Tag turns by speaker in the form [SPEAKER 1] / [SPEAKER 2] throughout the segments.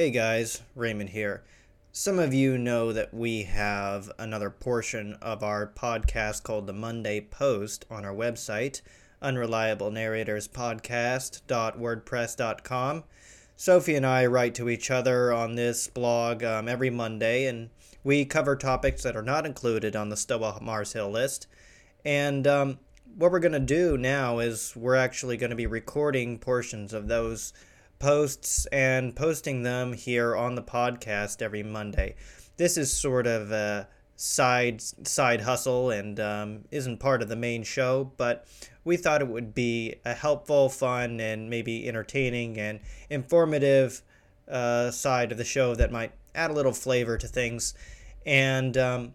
[SPEAKER 1] Hey guys, Raymond here. Some of you know that we have another portion of our podcast called the Monday Post on our website, unreliablenarratorspodcast.wordpress.com. Sophie and I write to each other on this blog um, every Monday, and we cover topics that are not included on the Stoa Mars Hill list. And um, what we're going to do now is we're actually going to be recording portions of those posts and posting them here on the podcast every Monday. This is sort of a side side hustle and um, isn't part of the main show, but we thought it would be a helpful, fun, and maybe entertaining and informative uh, side of the show that might add a little flavor to things, and um,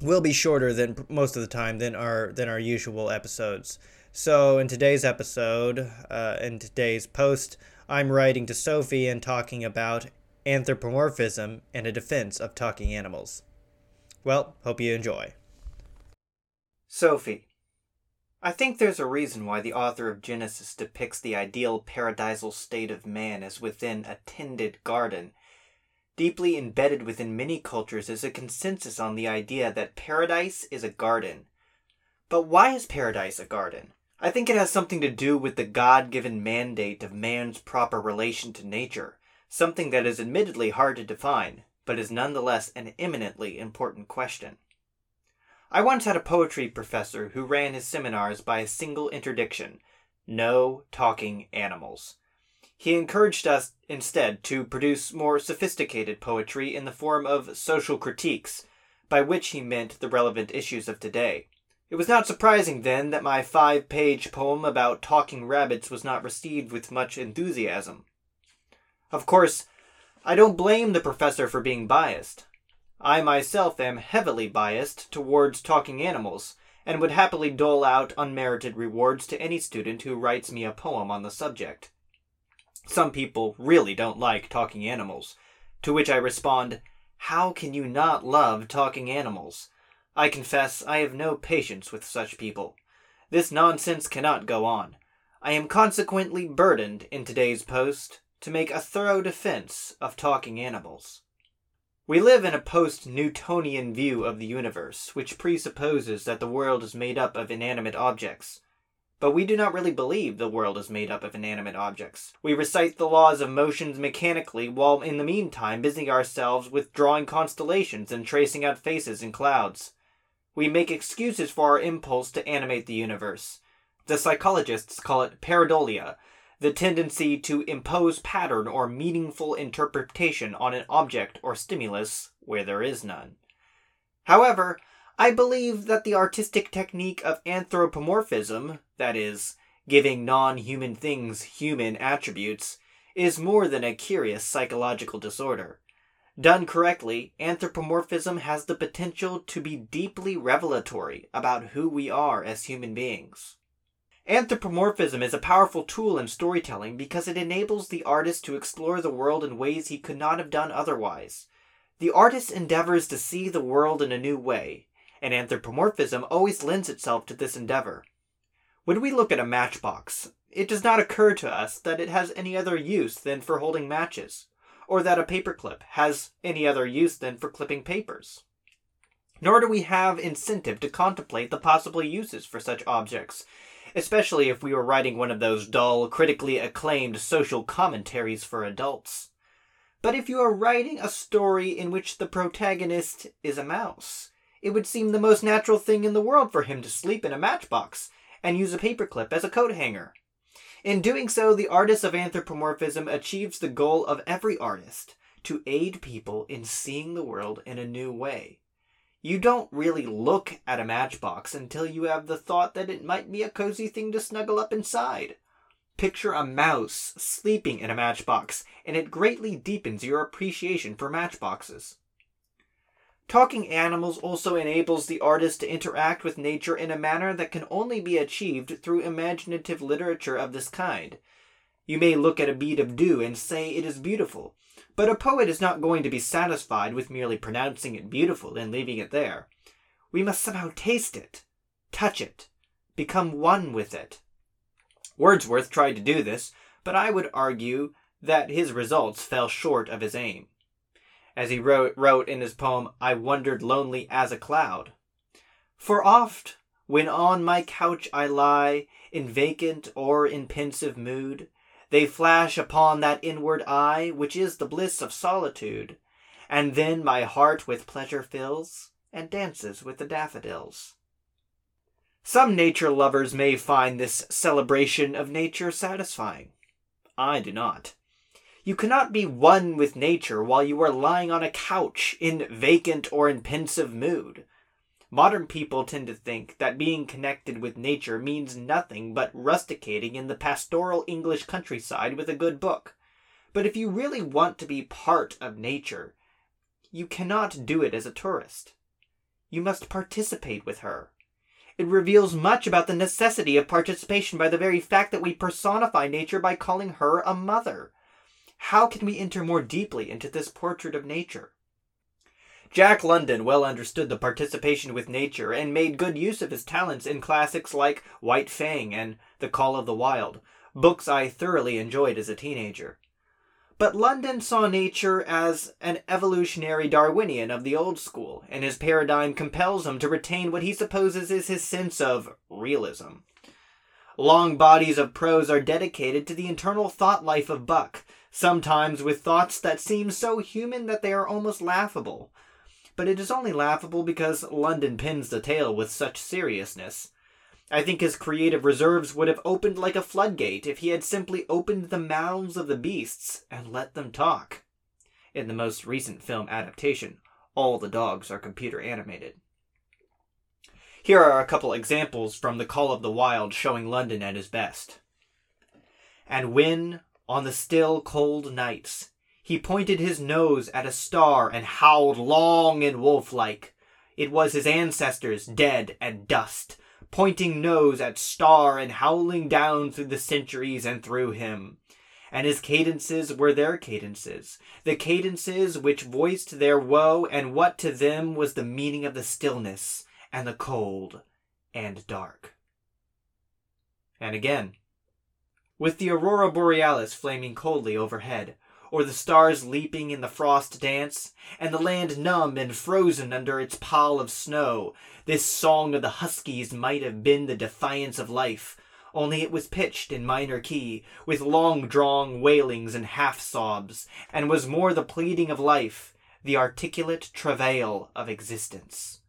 [SPEAKER 1] will be shorter than most of the time than our than our usual episodes. So in today's episode, uh, in today's post, I'm writing to Sophie and talking about anthropomorphism and a defense of talking animals. Well, hope you enjoy. Sophie. I think there's a reason why the author of Genesis depicts the ideal paradisal state of man as within a tended garden. Deeply embedded within many cultures is a consensus on the idea that paradise is a garden. But why is paradise a garden? I think it has something to do with the God given mandate of man's proper relation to nature, something that is admittedly hard to define, but is nonetheless an eminently important question. I once had a poetry professor who ran his seminars by a single interdiction no talking animals. He encouraged us instead to produce more sophisticated poetry in the form of social critiques, by which he meant the relevant issues of today. It was not surprising, then, that my five page poem about talking rabbits was not received with much enthusiasm. Of course, I don't blame the professor for being biased. I myself am heavily biased towards talking animals, and would happily dole out unmerited rewards to any student who writes me a poem on the subject. Some people really don't like talking animals, to which I respond, How can you not love talking animals? I confess I have no patience with such people. This nonsense cannot go on. I am consequently burdened in today's post to make a thorough defense of talking animals. We live in a post Newtonian view of the universe, which presupposes that the world is made up of inanimate objects. But we do not really believe the world is made up of inanimate objects. We recite the laws of motions mechanically while in the meantime busying ourselves with drawing constellations and tracing out faces in clouds. We make excuses for our impulse to animate the universe. The psychologists call it pareidolia, the tendency to impose pattern or meaningful interpretation on an object or stimulus where there is none. However, I believe that the artistic technique of anthropomorphism, that is, giving non human things human attributes, is more than a curious psychological disorder. Done correctly, anthropomorphism has the potential to be deeply revelatory about who we are as human beings. Anthropomorphism is a powerful tool in storytelling because it enables the artist to explore the world in ways he could not have done otherwise. The artist endeavors to see the world in a new way, and anthropomorphism always lends itself to this endeavor. When we look at a matchbox, it does not occur to us that it has any other use than for holding matches or that a paperclip has any other use than for clipping papers. Nor do we have incentive to contemplate the possible uses for such objects, especially if we were writing one of those dull, critically acclaimed social commentaries for adults. But if you are writing a story in which the protagonist is a mouse, it would seem the most natural thing in the world for him to sleep in a matchbox and use a paperclip as a coat hanger. In doing so, the artist of anthropomorphism achieves the goal of every artist to aid people in seeing the world in a new way. You don't really look at a matchbox until you have the thought that it might be a cozy thing to snuggle up inside. Picture a mouse sleeping in a matchbox, and it greatly deepens your appreciation for matchboxes. Talking animals also enables the artist to interact with nature in a manner that can only be achieved through imaginative literature of this kind. You may look at a bead of dew and say it is beautiful, but a poet is not going to be satisfied with merely pronouncing it beautiful and leaving it there. We must somehow taste it, touch it, become one with it. Wordsworth tried to do this, but I would argue that his results fell short of his aim. As he wrote, wrote in his poem, I wandered lonely as a cloud. For oft, when on my couch I lie, in vacant or in pensive mood, they flash upon that inward eye which is the bliss of solitude, and then my heart with pleasure fills, and dances with the daffodils. Some nature lovers may find this celebration of nature satisfying. I do not. You cannot be one with nature while you are lying on a couch in vacant or in pensive mood. Modern people tend to think that being connected with nature means nothing but rusticating in the pastoral English countryside with a good book. But if you really want to be part of nature, you cannot do it as a tourist. You must participate with her. It reveals much about the necessity of participation by the very fact that we personify nature by calling her a mother. How can we enter more deeply into this portrait of nature? Jack London well understood the participation with nature and made good use of his talents in classics like White Fang and The Call of the Wild, books I thoroughly enjoyed as a teenager. But London saw nature as an evolutionary Darwinian of the old school, and his paradigm compels him to retain what he supposes is his sense of realism. Long bodies of prose are dedicated to the internal thought life of Buck, sometimes with thoughts that seem so human that they are almost laughable. But it is only laughable because London pins the tale with such seriousness. I think his creative reserves would have opened like a floodgate if he had simply opened the mouths of the beasts and let them talk. In the most recent film adaptation, all the dogs are computer animated. Here are a couple examples from The Call of the Wild showing London at his best. And when, on the still cold nights, he pointed his nose at a star and howled long and wolf like, it was his ancestors dead and dust pointing nose at star and howling down through the centuries and through him. And his cadences were their cadences, the cadences which voiced their woe and what to them was the meaning of the stillness and the cold and dark. And again, with the aurora borealis flaming coldly overhead, or the stars leaping in the frost dance, and the land numb and frozen under its pall of snow, this song of the huskies might have been the defiance of life, only it was pitched in minor key, with long drawn wailings and half sobs, and was more the pleading of life, the articulate travail of existence.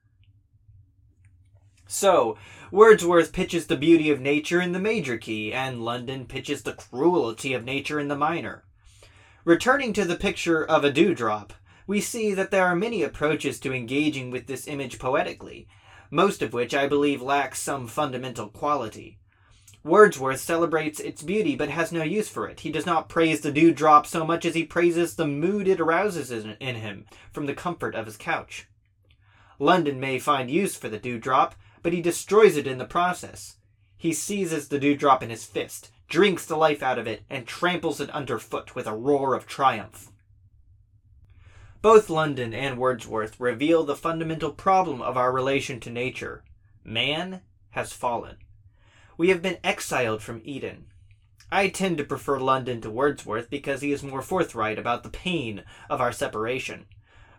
[SPEAKER 1] So, Wordsworth pitches the beauty of nature in the major key, and London pitches the cruelty of nature in the minor. Returning to the picture of a dewdrop, we see that there are many approaches to engaging with this image poetically, most of which I believe lack some fundamental quality. Wordsworth celebrates its beauty but has no use for it. He does not praise the dewdrop so much as he praises the mood it arouses in him from the comfort of his couch. London may find use for the dewdrop, but he destroys it in the process. He seizes the dewdrop in his fist, drinks the life out of it, and tramples it underfoot with a roar of triumph. Both London and Wordsworth reveal the fundamental problem of our relation to nature. Man has fallen. We have been exiled from Eden. I tend to prefer London to Wordsworth because he is more forthright about the pain of our separation.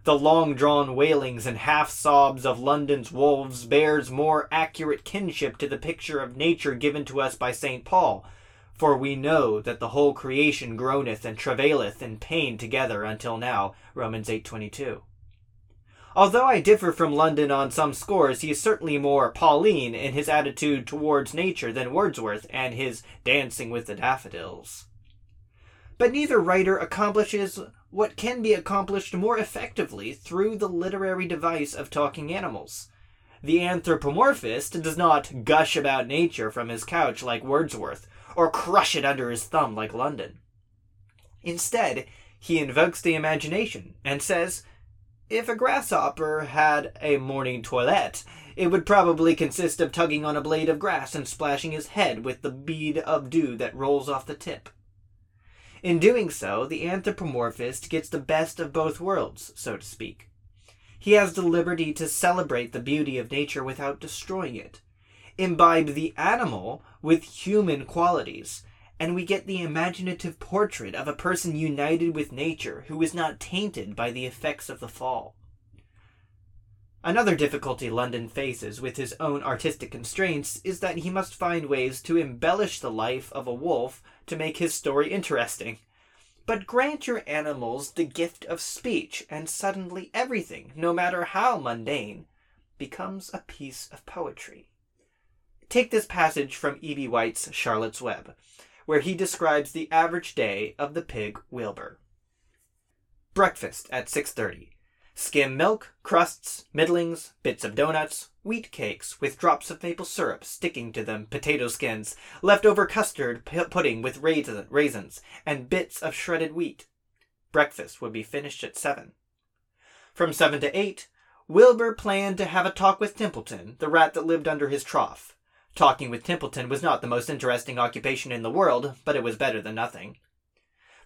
[SPEAKER 1] The long drawn wailings and half sobs of London's wolves bears more accurate kinship to the picture of nature given to us by St. Paul, for we know that the whole creation groaneth and travaileth in pain together until now. Romans 8.22. Although I differ from London on some scores, he is certainly more Pauline in his attitude towards nature than Wordsworth and his dancing with the daffodils. But neither writer accomplishes what can be accomplished more effectively through the literary device of talking animals. The anthropomorphist does not gush about nature from his couch like Wordsworth, or crush it under his thumb like London. Instead, he invokes the imagination and says, if a grasshopper had a morning toilette, it would probably consist of tugging on a blade of grass and splashing his head with the bead of dew that rolls off the tip. In doing so, the anthropomorphist gets the best of both worlds, so to speak. He has the liberty to celebrate the beauty of nature without destroying it, imbibe the animal with human qualities, and we get the imaginative portrait of a person united with nature who is not tainted by the effects of the fall. Another difficulty London faces with his own artistic constraints is that he must find ways to embellish the life of a wolf to make his story interesting. But grant your animals the gift of speech, and suddenly everything, no matter how mundane, becomes a piece of poetry. Take this passage from E.B. White's Charlotte's Web, where he describes the average day of the pig Wilbur. Breakfast at 6:30. Skim milk, crusts, middlings, bits of donuts, wheat cakes with drops of maple syrup sticking to them, potato skins, leftover custard p- pudding with raisin, raisins, and bits of shredded wheat. Breakfast would be finished at 7. From 7 to 8, Wilbur planned to have a talk with Templeton, the rat that lived under his trough. Talking with Templeton was not the most interesting occupation in the world, but it was better than nothing.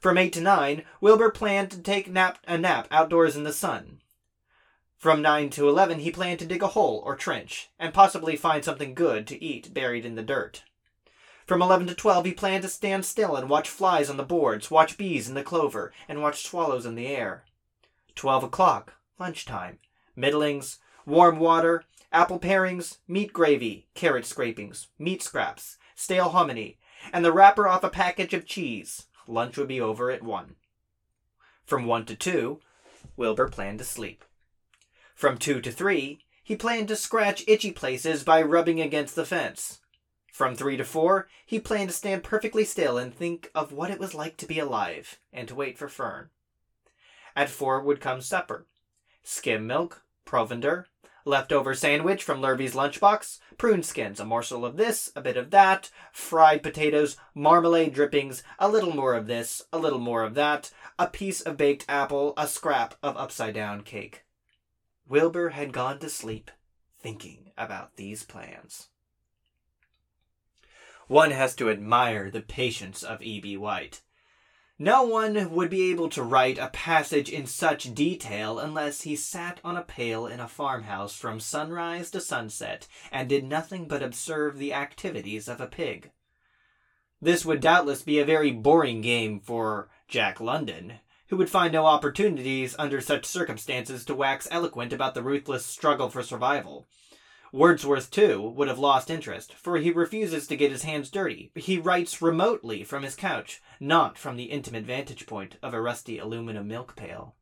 [SPEAKER 1] From 8 to 9, Wilbur planned to take nap, a nap outdoors in the sun. From 9 to 11, he planned to dig a hole or trench, and possibly find something good to eat buried in the dirt. From 11 to 12, he planned to stand still and watch flies on the boards, watch bees in the clover, and watch swallows in the air. 12 o'clock, lunchtime, middlings, warm water, apple parings, meat gravy, carrot scrapings, meat scraps, stale hominy, and the wrapper off a package of cheese. Lunch would be over at 1. From 1 to 2, Wilbur planned to sleep. From two to three, he planned to scratch itchy places by rubbing against the fence. From three to four, he planned to stand perfectly still and think of what it was like to be alive, and to wait for Fern. At four would come supper skim milk, provender, leftover sandwich from Lurvy's lunchbox, prune skins, a morsel of this, a bit of that, fried potatoes, marmalade drippings, a little more of this, a little more of that, a piece of baked apple, a scrap of upside down cake. Wilbur had gone to sleep thinking about these plans. One has to admire the patience of E.B. White. No one would be able to write a passage in such detail unless he sat on a pail in a farmhouse from sunrise to sunset and did nothing but observe the activities of a pig. This would doubtless be a very boring game for Jack London, who would find no opportunities under such circumstances to wax eloquent about the ruthless struggle for survival. Wordsworth, too, would have lost interest, for he refuses to get his hands dirty. He writes remotely from his couch, not from the intimate vantage point of a rusty aluminum milk pail.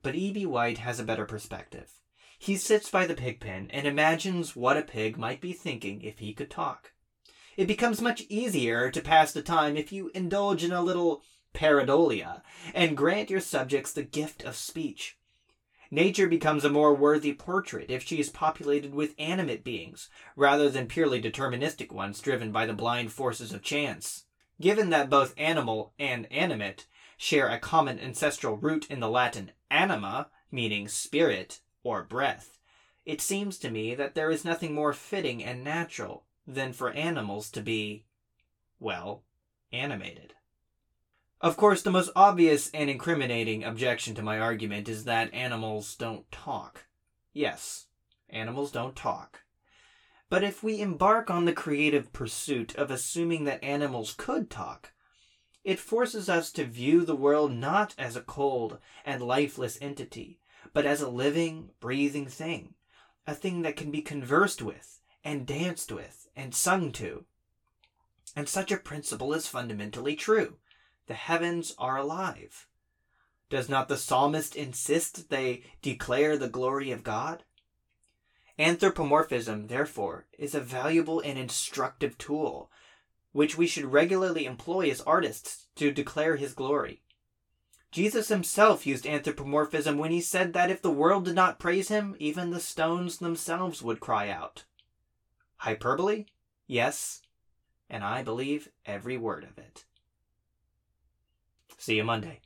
[SPEAKER 1] But E.B. White has a better perspective. He sits by the pig pen and imagines what a pig might be thinking if he could talk. It becomes much easier to pass the time if you indulge in a little pareidolia, and grant your subjects the gift of speech. Nature becomes a more worthy portrait if she is populated with animate beings, rather than purely deterministic ones driven by the blind forces of chance. Given that both animal and animate share a common ancestral root in the Latin anima, meaning spirit or breath, it seems to me that there is nothing more fitting and natural than for animals to be, well, animated. Of course, the most obvious and incriminating objection to my argument is that animals don't talk. Yes, animals don't talk. But if we embark on the creative pursuit of assuming that animals could talk, it forces us to view the world not as a cold and lifeless entity, but as a living, breathing thing, a thing that can be conversed with, and danced with, and sung to. And such a principle is fundamentally true the heavens are alive. Does not the psalmist insist they declare the glory of God? Anthropomorphism, therefore, is a valuable and instructive tool, which we should regularly employ as artists to declare his glory. Jesus himself used anthropomorphism when he said that if the world did not praise him, even the stones themselves would cry out. Hyperbole? Yes, and I believe every word of it. See you Monday.